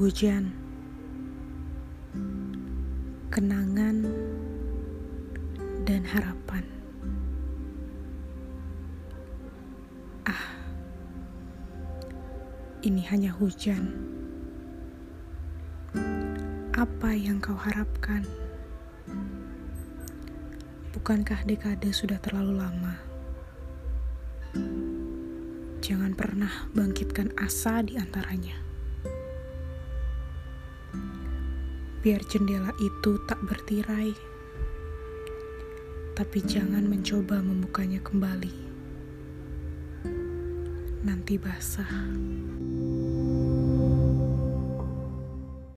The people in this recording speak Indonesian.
Hujan, kenangan, dan harapan. Ah, ini hanya hujan. Apa yang kau harapkan? Bukankah dekade sudah terlalu lama? Jangan pernah bangkitkan asa di antaranya. Biar jendela itu tak bertirai, tapi jangan mencoba membukanya kembali. Nanti basah.